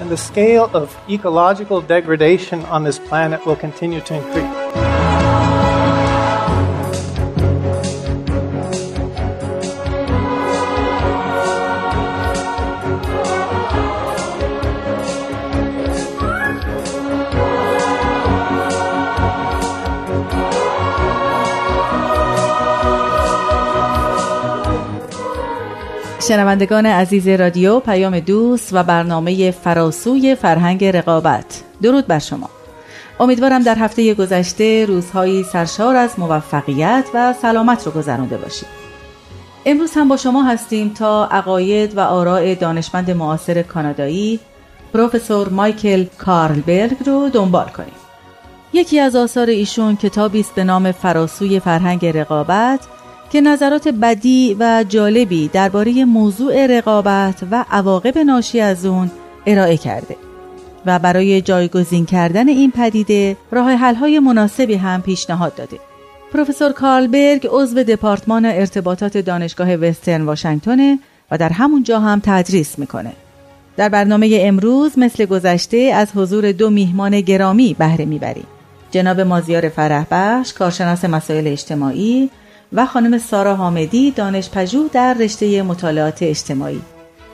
and the scale of ecological degradation on this planet will continue to increase. شنوندگان عزیز رادیو پیام دوست و برنامه فراسوی فرهنگ رقابت. درود بر شما. امیدوارم در هفته گذشته روزهایی سرشار از موفقیت و سلامت رو گذرانده باشید. امروز هم با شما هستیم تا عقاید و آراء دانشمند معاصر کانادایی پروفسور مایکل کارلبرگ رو دنبال کنیم. یکی از آثار ایشون کتابی است به نام فراسوی فرهنگ رقابت که نظرات بدی و جالبی درباره موضوع رقابت و عواقب ناشی از اون ارائه کرده و برای جایگزین کردن این پدیده راه حل‌های مناسبی هم پیشنهاد داده. پروفسور کارلبرگ عضو دپارتمان ارتباطات دانشگاه وسترن واشنگتن و در همون جا هم تدریس می‌کنه. در برنامه امروز مثل گذشته از حضور دو میهمان گرامی بهره می‌بریم. جناب مازیار فرحبخش کارشناس مسائل اجتماعی و خانم سارا حامدی دانشپژوه در رشته مطالعات اجتماعی.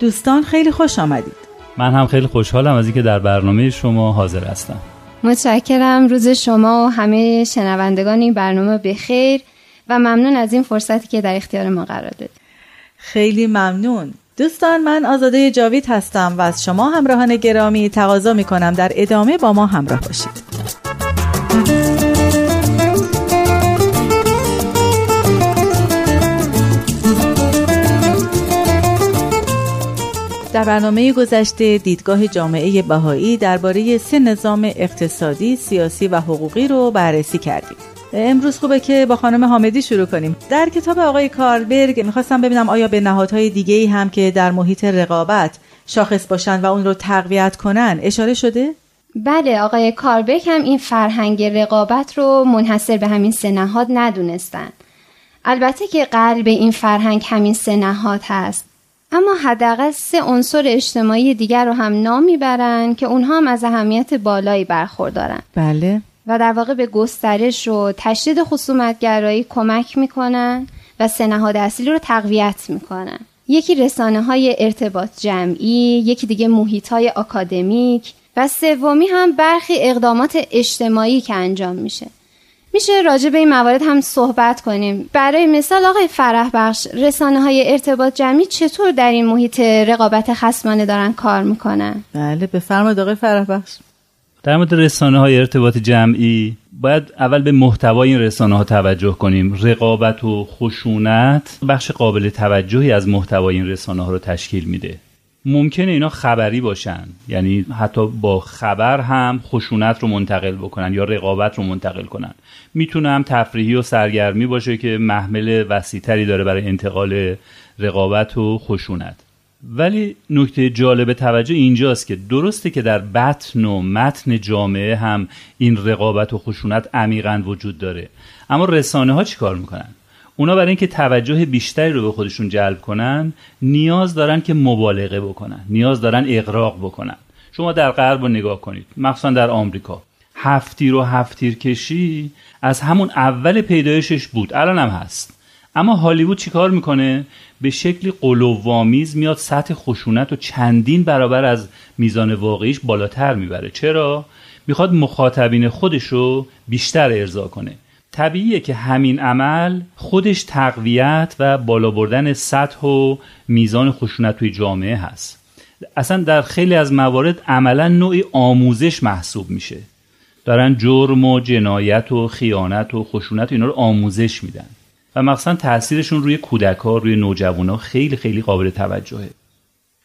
دوستان خیلی خوش آمدید. من هم خیلی خوشحالم از اینکه در برنامه شما حاضر هستم. متشکرم. روز شما و همه شنوندگان این برنامه بخیر و ممنون از این فرصتی که در اختیار ما قرار داد خیلی ممنون. دوستان من آزاده جاوید هستم و از شما همراهان گرامی تقاضا می کنم در ادامه با ما همراه باشید. در برنامه گذشته دیدگاه جامعه بهایی درباره سه نظام اقتصادی، سیاسی و حقوقی رو بررسی کردیم. امروز خوبه که با خانم حامدی شروع کنیم. در کتاب آقای کارلبرگ می‌خواستم ببینم آیا به نهادهای دیگه ای هم که در محیط رقابت شاخص باشن و اون رو تقویت کنن اشاره شده؟ بله آقای کاربک هم این فرهنگ رقابت رو منحصر به همین سه نهاد ندونستن. البته که قلب این فرهنگ همین سه نهاد هست اما حداقل سه عنصر اجتماعی دیگر رو هم نام می‌برن که اونها هم از اهمیت بالایی برخوردارن. بله. و در واقع به گسترش و تشدید خصومتگرایی کمک می‌کنن و سه نهاد اصلی رو تقویت می‌کنن. یکی رسانه های ارتباط جمعی یکی دیگه محیط های اکادمیک و سومی هم برخی اقدامات اجتماعی که انجام میشه. میشه راجع به این موارد هم صحبت کنیم. برای مثال آقای فرح بخش رسانه های ارتباط جمعی چطور در این محیط رقابت خصمانه دارن کار می‌کنن؟ بله بفرمایید آقای فرح بخش در مورد رسانه های ارتباط جمعی باید اول به محتوای این رسانه ها توجه کنیم. رقابت و خشونت بخش قابل توجهی از محتوای این رسانه ها رو تشکیل میده. ممکنه اینا خبری باشن. یعنی حتی با خبر هم خشونت رو منتقل بکنن یا رقابت رو منتقل کنن. می‌تونه هم تفریحی و سرگرمی باشه که محمل وسیعتری داره برای انتقال رقابت و خشونت. ولی نکته جالب توجه اینجاست که درسته که در بطن و متن جامعه هم این رقابت و خشونت عمیقا وجود داره. اما رسانه ها چیکار می‌کنن؟ اونا برای اینکه توجه بیشتری رو به خودشون جلب کنن نیاز دارن که مبالغه بکنن نیاز دارن اقراق بکنن. شما در غرب رو نگاه کنید مخصوصا در آمریکا. هفتیر و هفتیر کشی از همون اول پیدایشش بود الان هم هست. اما هالیوود چیکار می‌کنه؟ به شکلی قلووامیز میاد سطح خشونت و چندین برابر از میزان واقعیش بالاتر می‌بره. چرا؟ می‌خواد مخاطبین خودش رو بیشتر ارضا کنه. طبیعیه که همین عمل خودش تقویت و بالا بردن سطح و میزان خشونت توی جامعه هست. اصلا در خیلی از موارد عملا نوعی آموزش محسوب میشه. دارن جرم و جنایت و خیانت و خشونت اینا رو آموزش میدن. و مخصوصا تاثیرشون روی کودک روی نوجوان خیلی خیلی قابل توجهه.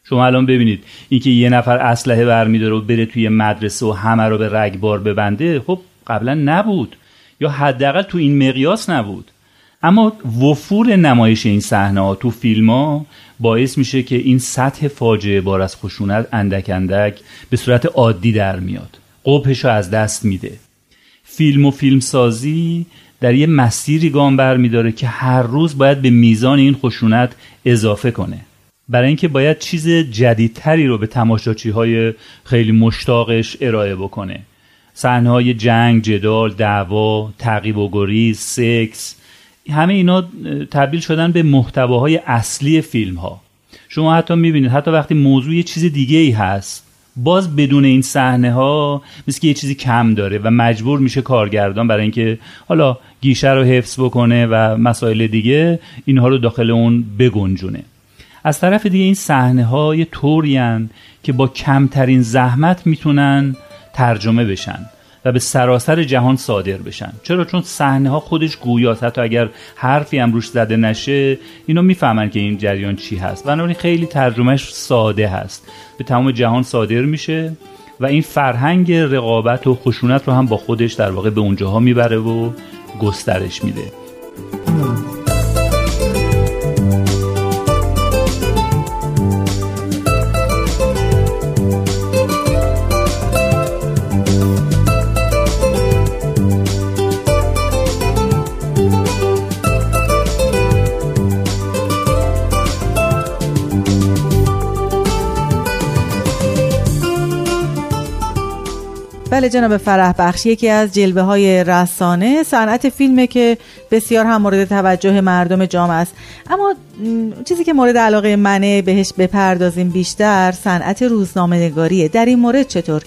شما الان ببینید اینکه یه نفر اسلحه برمیداره و بره توی مدرسه و همه رو به رگبار ببنده خب قبلا نبود. یا حداقل تو این مقیاس نبود. اما وفور نمایش این صحنه تو فیلم ها باعث میشه که این سطح فاجعه بار از خشونت اندک اندک به صورت عادی در میاد. قبهش از دست میده. فیلم و فیلمسازی در یه مسیری گام بر میداره که هر روز باید به میزان این خشونت اضافه کنه. برای اینکه باید چیز جدیدتری رو به تماشاچی های خیلی مشتاقش ارائه بکنه. صحنه جنگ، جدال، دعوا، تعقیب و گریز، سکس همه اینا تبدیل شدن به محتواهای اصلی فیلم ها شما حتی می‌بینید حتی وقتی موضوع یه چیز دیگه ای هست باز بدون این صحنه ها مثل که یه چیزی کم داره و مجبور میشه کارگردان برای اینکه حالا گیشه رو حفظ بکنه و مسائل دیگه اینها رو داخل اون بگنجونه. از طرف دیگه این صحنه ها یه که با کمترین زحمت می‌تونن ترجمه بشن و به سراسر جهان صادر بشن. چرا؟ چون صحنه ها خودش گویاست. حتی اگر حرفی هم روش زده نشه اینا می‌فهمن که این جریان چی هست. بنابراین خیلی ترجمهش ساده هست. به تمام جهان صادر میشه و این فرهنگ رقابت و خشونت رو هم با خودش در واقع به اونجاها می‌بره و گسترش میده. بله جناب فرح بخش یکی از جلوه های رسانه صنعت فیلمه که بسیار هم مورد توجه مردم جامعه است. اما چیزی که مورد علاقه منه بهش بپردازیم بیشتر صنعت روزنامه نگاریه در این مورد چطور؟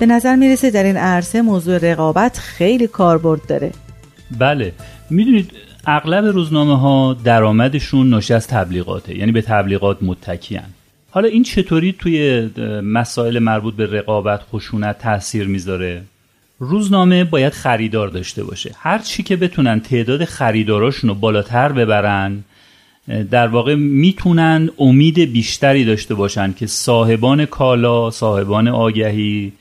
به نظر می‌رسه در این عرصه موضوع رقابت خیلی کاربرد داره. بله. می‌دونید اغلب روزنامه ها درآمدشون ناشی از تبلیغاته یعنی به تبلیغات متکیان حالا این چطوری توی مسائل مربوط به رقابت خشونت تاثیر می‌ذاره؟ روزنامه باید خریدار داشته باشه. هر چی که بتونن تعداد خریداراشون رو بالاتر ببرن در واقع می‌تونن امید بیشتری داشته باشن که صاحبان کالا صاحبان آگهی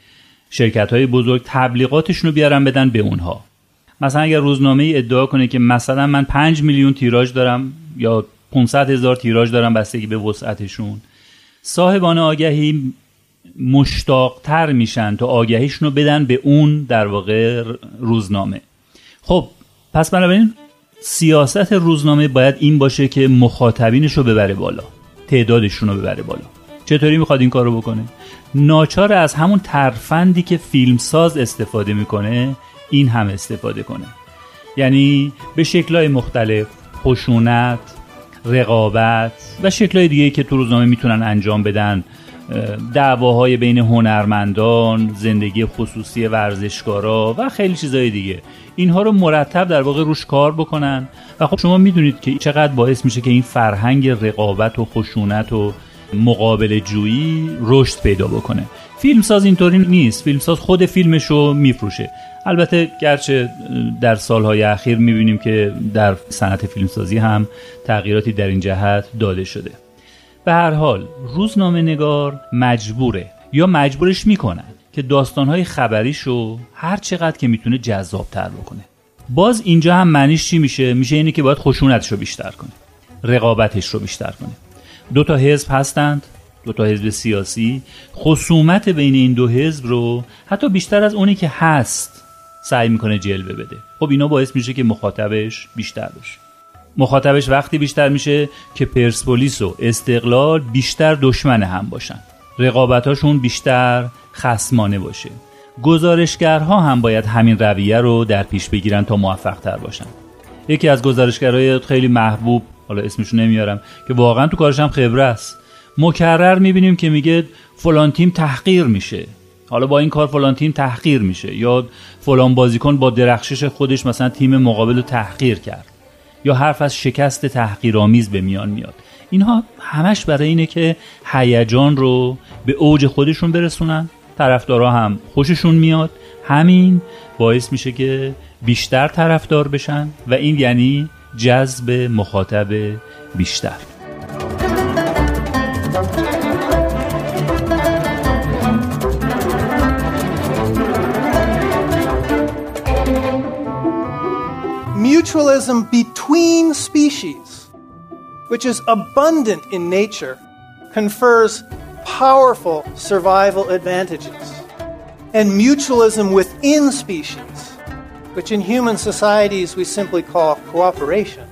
شرکت های بزرگ تبلیغاتشون رو بیارن بدن به اونها. مثلا اگر روزنامه ای ادعا کنه که مثلا من 5 میلیون تیراژ دارم یا 500 هزار تیراژ دارم بستگی به وسعتشون صاحبان آگهی مشتاقتر میشن تا آگهیشون رو بدن به اون در واقع روزنامه. خب پس بنابراین سیاست روزنامه باید این باشه که مخاطبینش رو ببره بالا تعدادشون رو ببره بالا. چطوری می‌خواد این کار رو بکنه؟ ناچار از همون ترفندی که فیلمساز استفاده می‌کنه این هم استفاده کنه. یعنی به شکلهای مختلف خشونت رقابت و شکلهای دیگه که تو روزنامه می‌تونن انجام بدن دعواهای بین هنرمندان زندگی خصوصی ورزشکارا و خیلی چیزهای دیگه. اینها رو مرتب در واقع روش کار بکنن و خب شما می‌دونید که چقدر باعث میشه که این فرهنگ رقابت و خشونت و مقابل جویی رشد پیدا بکنه. فیلمساز اینطوری نیست. فیلمساز خود فیلمش رو میفروشه. البته گرچه در سالهای اخیر می‌بینیم که در صنعت فیلمسازی هم تغییراتی در این جهت داده شده. به هر حال روزنامه نگار مجبوره یا مجبورش می‌کنن که داستانهای خبریشو هر چقدر که می‌تونه جذاب تر بکنه. باز اینجا هم معنیش چی میشه؟ میشه اینه که باید خشونتش رو بیشتر کنه رقابتش رو بیشتر کنه. دو تا حزب هستند دو تا حزب سیاسی. خصومت بین این دو حزب رو حتی بیشتر از اونی که هست سعی می‌کنه جلوه بده. خب اینا باعث میشه که مخاطبش بیشتر بشه. مخاطبش وقتی بیشتر میشه که پرسپولیس و استقلال بیشتر دشمن هم باشن. رقابتاشون بیشتر خسمانه باشه. گزارشگرها هم باید همین رویه رو در پیش بگیرن تا موفق تر باشن. یکی از گزارشگرهای خیلی محبوب حالا اسمشو نمیارم که واقعا تو کارش هم خبره است. مکرر می‌بینیم که میگه فلان تیم تحقیر میشه. حالا با این کار فلان تیم تحقیر میشه. یا فلان بازیکن با درخشش خودش مثلا تیم مقابل رو تحقیر کرد. یا حرف از شکست تحقیرآمیز به میان میاد. اینها همش برای اینه که هیجان رو به اوج خودشون برسونن. طرفدارا هم خوششون میاد. همین باعث میشه که بیشتر طرفدار بشن و این یعنی جذب مخاطب بیشتر. Mutualism between species, which is abundant in nature, confers powerful survival advantages. And mutualism within species, which in human societies we simply call cooperation,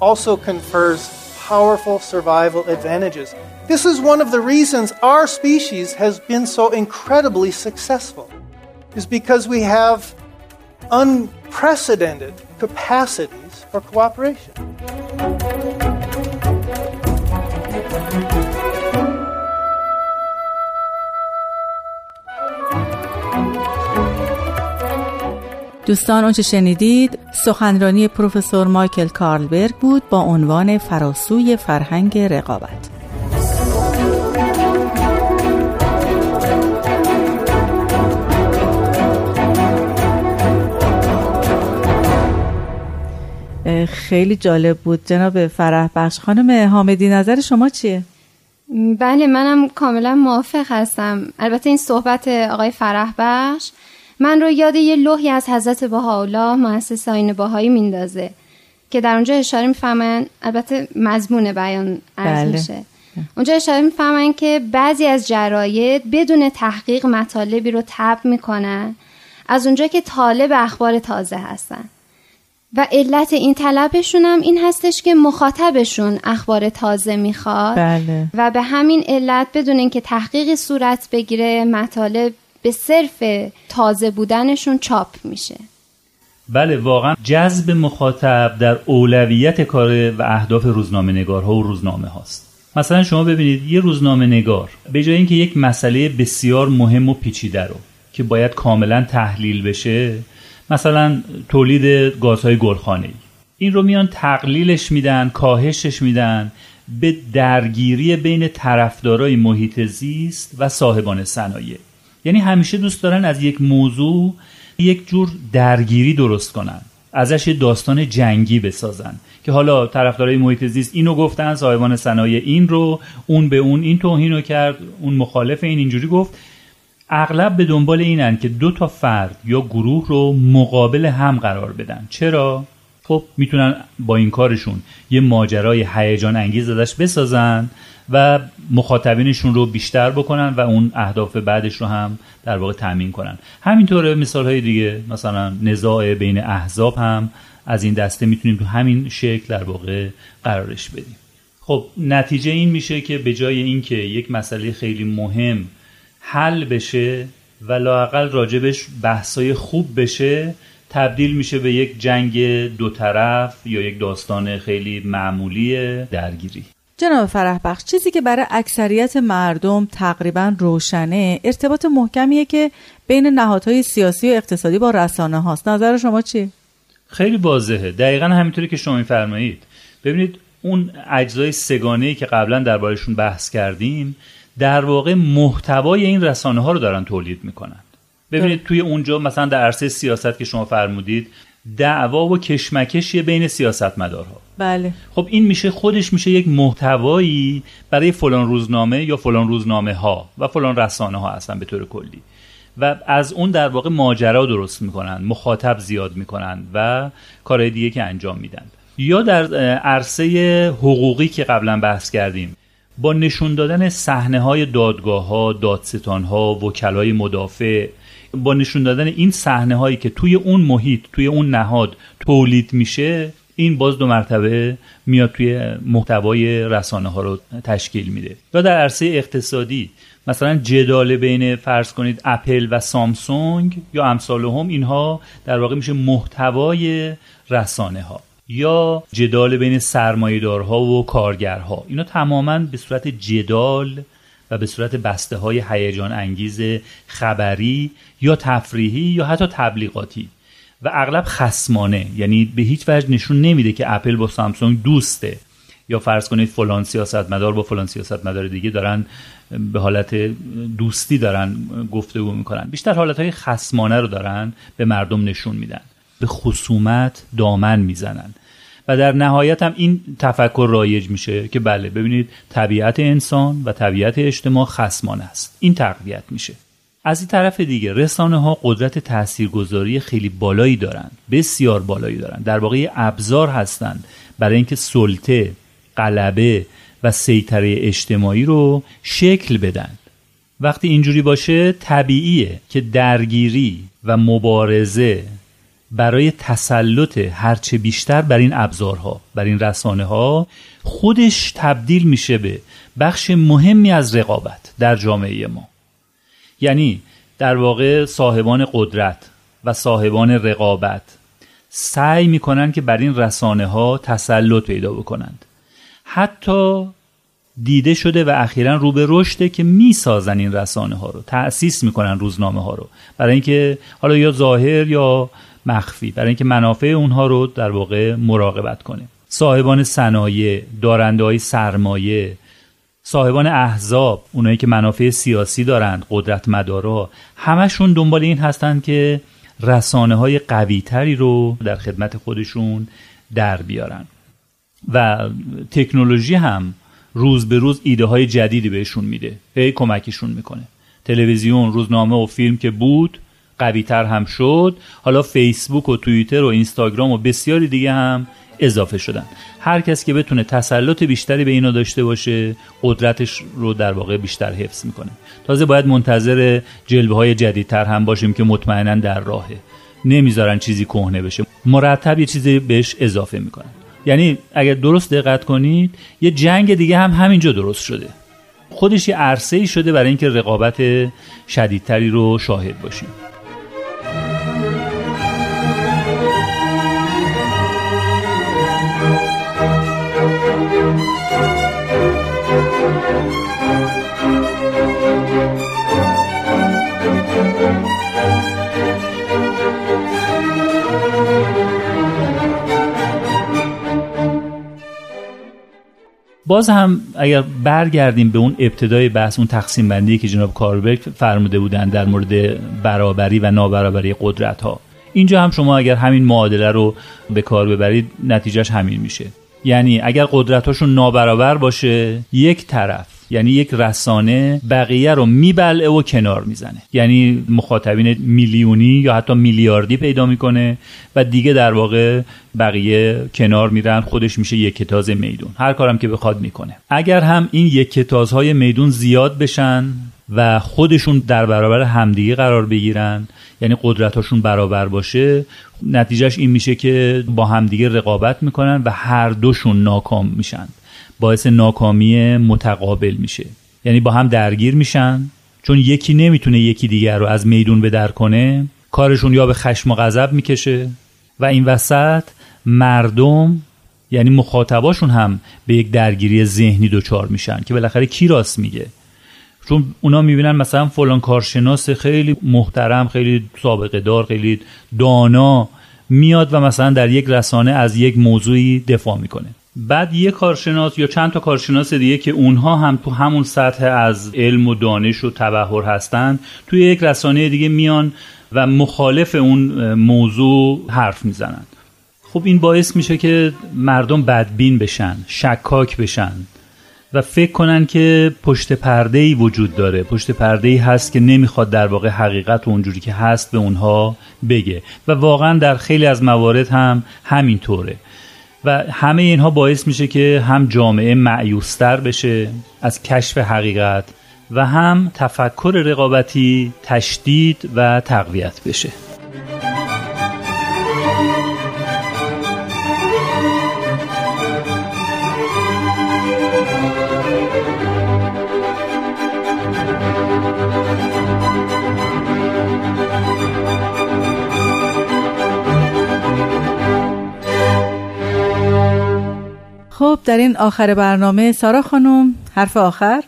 also confers powerful survival advantages. This is one of the reasons our species has been so incredibly successful, is because we have unprecedented capacities for cooperation. دوستان اونچه شنیدید سخنرانی پروفسور مایکل کارلبرگ بود با عنوان فراسوی فرهنگ رقابت خیلی جالب بود. جناب فرح بخش. خانم حامدی نظر شما چیه؟ بله منم کاملا موافق هستم. البته این صحبت آقای فرح بخش من رو یاد یه لوحی از حضرت بهاءالله مؤسس آین باهایی میندازه که در اونجا اشاره می‌فهمن. البته مضمون بیان عرض بله. میشه. اونجا اشاره می‌فهمن که بعضی از جراید بدون تحقیق مطالبی رو تب می‌کنن. از اونجا که طالب اخبار تازه هستن. و علت این طلبشون هم این هستش که مخاطبشون اخبار تازه می‌خواد. بله. و به همین علت بدون اینکه تحقیقی صورت بگیره مطالب به صرف تازه بودنشون چاپ میشه. بله واقعا جذب مخاطب در اولویت کار و اهداف روزنامه نگارها و روزنامه هاست مثلا شما ببینید یه روزنامه نگار به جای اینکه یک مسئله بسیار مهم و پیچیده رو که باید کاملا تحلیل بشه مثلا تولید گازهای گلخانه این رو میان تقلیلش میدن کاهشش میدن به درگیری بین طرفدارای محیط زیست و صاحبان صنایع. یعنی همیشه دوست دارن از یک موضوع یک جور درگیری درست کنن. ازش یه داستان جنگی بسازن که حالا طرفدارای محیط زیست اینو گفتن صاحبان صنایع این رو اون به اون این توهین رو کرد اون مخالف این اینجوری گفت. اغلب به دنبال اینن که دو تا فرد یا گروه رو مقابل هم قرار بدن. چرا؟ خب می‌تونن با این کارشون یه ماجرای هیجان انگیز ازش بسازن و مخاطبینشون رو بیشتر بکنن و اون اهداف بعدش رو هم در واقع تامین کنن. همینطوره مثال های دیگه مثلا نزاع بین احزاب هم از این دسته می‌تونیم تو همین شکل در واقع قرارش بدیم. خب نتیجه این میشه که به جای اینکه یک مسئله خیلی مهم حل بشه و لاقل راجبش بحثای خوب بشه تبدیل میشه به یک جنگ دو طرف یا یک داستان خیلی معمولی درگیری. جناب فرح بخش چیزی که برای اکثریت مردم تقریبا روشنه ارتباط محکمیه که بین نهادهای سیاسی و اقتصادی با رسانه هاست. نظر شما چی؟ خیلی واضحه. دقیقا همینطوری که شما میفرمایید. ببینید اون اجزای سگانه که قبلا دربارشون بحث کردیم در واقع محتوای این رسانه ها رو دارن تولید می‌کنن. ببینید توی اونجا مثلا در عرصه سیاست که شما فرمودید دعوا و کشمکشی بین سیاستمدارها. بله. خب این میشه خودش میشه یک محتوایی برای فلان روزنامه یا فلان روزنامه ها و فلان رسانه ها هستن به طور کلی. و از اون در واقع ماجرا درست می‌کنن مخاطب زیاد می‌کنن و کارهای دیگه که انجام میدن. یا در عرصه حقوقی که قبلا بحث کردیم. با نشون دادن صحنه های دادگاه ها دادستان ها وکلای مدافع با نشون دادن این صحنه هایی که توی اون محیط توی اون نهاد تولید میشه این باز دو مرتبه میاد توی محتوای رسانه ها رو تشکیل میده. یا در عرصه اقتصادی مثلا جدال بین فرض کنید اپل و سامسونگ یا امثال هم اینها در واقع میشه محتوای رسانه ها یا جدال بین سرمایهدارها و کارگرها. اینا تماما به صورت جدال و به صورت بسته های هیجان انگیز خبری یا تفریحی یا حتی تبلیغاتی. و اغلب خسمانه یعنی به هیچ وجه نشون نمیده که اپل با سامسونگ دوسته. یا فرض کنید فلان سیاستمدار با فلان سیاستمدار دیگه دارن به حالت دوستی دارن گفتگو می‌کنن. بیشتر حالت های خسمانه رو دارن به مردم نشون میدن. به خصومت دامن می‌زنن. و در نهایت هم این تفکر رایج میشه که بله ببینید طبیعت انسان و طبیعت اجتماع خسمانه است. این تقویت میشه. از این طرف دیگه رسانه ها قدرت تاثیرگذاری خیلی بالایی دارند بسیار بالایی دارند. در واقع ابزار هستند برای اینکه سلطه غلبه و سیطره اجتماعی رو شکل بدن. وقتی اینجوری باشه طبیعیه که درگیری و مبارزه برای تسلط هرچه بیشتر بر این ابزارها بر این رسانه ها خودش تبدیل میشه به بخش مهمی از رقابت در جامعه ما. یعنی در واقع صاحبان قدرت و صاحبان رقابت سعی می‌کنن که بر این رسانه ها تسلط پیدا بکنند. حتی دیده شده و اخیرا رو به رشده که می‌سازن این رسانه ها رو تأسیس می‌کنن روزنامه ها رو. برای اینکه حالا یا ظاهر یا مخفی. برای اینکه منافع اونها رو در واقع مراقبت کنه صاحبان صنایع دارنده های سرمایه صاحبان احزاب اونایی که منافع سیاسی دارند قدرت مدارا همشون دنبال این هستند که رسانه های قوی تری رو در خدمت خودشون در بیارن. و تکنولوژی هم روز به روز ایده های جدیدی بهشون میده. هی کمکشون می‌کنه. تلویزیون روزنامه و فیلم که بود قوی تر هم شد. حالا فیسبوک و توییتر و اینستاگرام و بسیاری دیگه هم اضافه شدن. هر کس که بتونه تسلط بیشتری به اینا داشته باشه قدرتش رو در واقع بیشتر حفظ می‌کنه. تازه باید منتظر جلوه های جدیدتر هم باشیم که مطمئنا در راهه. نمی‌ذارن چیزی کهنه بشه. مرتب یه چیزی بهش اضافه می‌کنن. یعنی اگر درست دقت کنید یه جنگ دیگه هم همینجا درست شده. خودش یه عرصه ای شده برای اینکه رقابت شدیدتری رو شاهد باشیم. باز هم اگر برگردیم به اون ابتدای بحث اون تقسیم بندی که جناب کاربرگ فرموده بودن در مورد برابری و نابرابری قدرت ها اینجا هم شما اگر همین معادله رو به کار ببرید نتیجهش همین میشه. یعنی اگر قدرتاشون نابرابر باشه یک طرف یعنی یک رسانه بقیه رو میبلعه و کنار می‌زنه. یعنی مخاطبین میلیونی یا حتی میلیاردی پیدا می‌کنه و دیگه در واقع بقیه کنار میرن خودش میشه یک کتاز میدون. هر کارم که بخواد می‌کنه. اگر هم این یک کتازهای میدون زیاد بشن و خودشون در برابر همدیگه قرار بگیرن یعنی قدرتاشون برابر باشه نتیجهش این میشه که با همدیگه رقابت می‌کنن و هر دوشون ناکام میشن. باعث ناکامی متقابل میشه. یعنی با هم درگیر میشن چون یکی نمی‌تونه یکی دیگر رو از میدون به در کنه کارشون یا به خشم و غضب می‌کشه و این وسط مردم یعنی مخاطباشون هم به یک درگیری ذهنی دچار میشن که بالاخره کی راست میگه؟ چون اونا می‌بینن مثلا فلان کارشناس خیلی محترم خیلی سابقه دار خیلی دانا میاد و مثلا در یک رسانه از یک موضوعی دفاع می‌کنه. بعد یه کارشناس یا چند تا کارشناس دیگه که اونها هم تو همون سطح از علم و دانش و تبهر هستن توی یک رسانه دیگه میان و مخالف اون موضوع حرف می‌زنن. خب این باعث میشه که مردم بدبین بشن شکاک بشن و فکر کنن که پشت پرده ای وجود داره. پشت پرده ای هست که نمی‌خواد در واقع حقیقت اونجوری که هست به اونها بگه. و واقعا در خیلی از موارد هم همینطوره. و همه اینها باعث میشه که هم جامعه معیوستر بشه از کشف حقیقت و هم تفکر رقابتی تشدید و تقویت بشه. خب در این آخر برنامه سارا خانم حرف آخر؟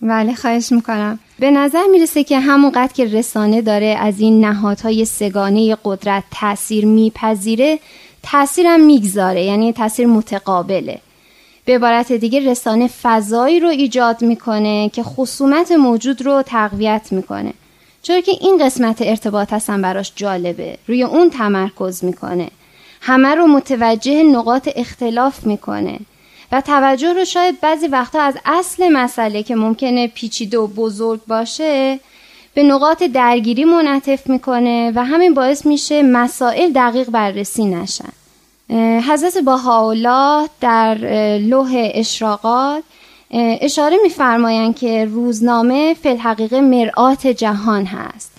بله خواهش می‌کنم. به نظر می‌رسه که همونقدر که رسانه داره از این نهادهای سگانه قدرت تاثیر میپذیره تاثیرم می‌گذاره یعنی تاثیر متقابله. به عبارت دیگه رسانه فضایی رو ایجاد می‌کنه که خصومت موجود رو تقویت می‌کنه. چرا که این قسمت ارتباط هستن براش جالبه. روی اون تمرکز می‌کنه. همه رو متوجه نقاط اختلاف می‌کنه. و توجه رو شاید بعضی وقتا از اصل مسئله که ممکنه پیچیده و بزرگ باشه به نقاط درگیری منعطف می‌کنه و همین باعث میشه مسائل دقیق بررسی نشن. حضرت باهاولا در لوح اشراقات اشاره میفرمایند که روزنامه فی الحقیقه مرآت جهان هست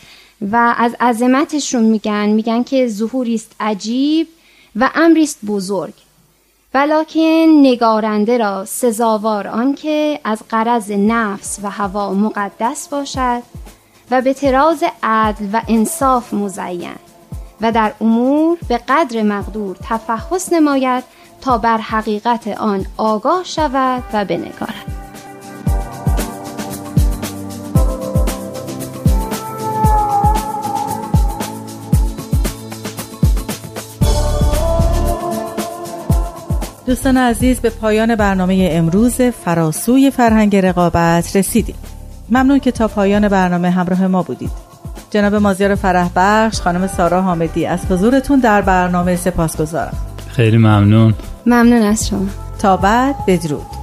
و از عظمتشون میگن میگن که ظهوری است عجیب و امری است بزرگ. ولکن نگارنده را سزاوار آن که از قرض نفس و هوا مقدس باشد و به تراز عدل و انصاف مزین و در امور به قدر مقدور تفحص نماید تا بر حقیقت آن آگاه شود و بنگارد. دوستان عزیز به پایان برنامه امروز فراسوی فرهنگ رقابت رسیدیم. ممنون که تا پایان برنامه همراه ما بودید. جناب مازیار فرح بخش خانم سارا حامدی از حضورتون در برنامه سپاس گذارم خیلی ممنون. ممنون از شما. تا بعد بدرود.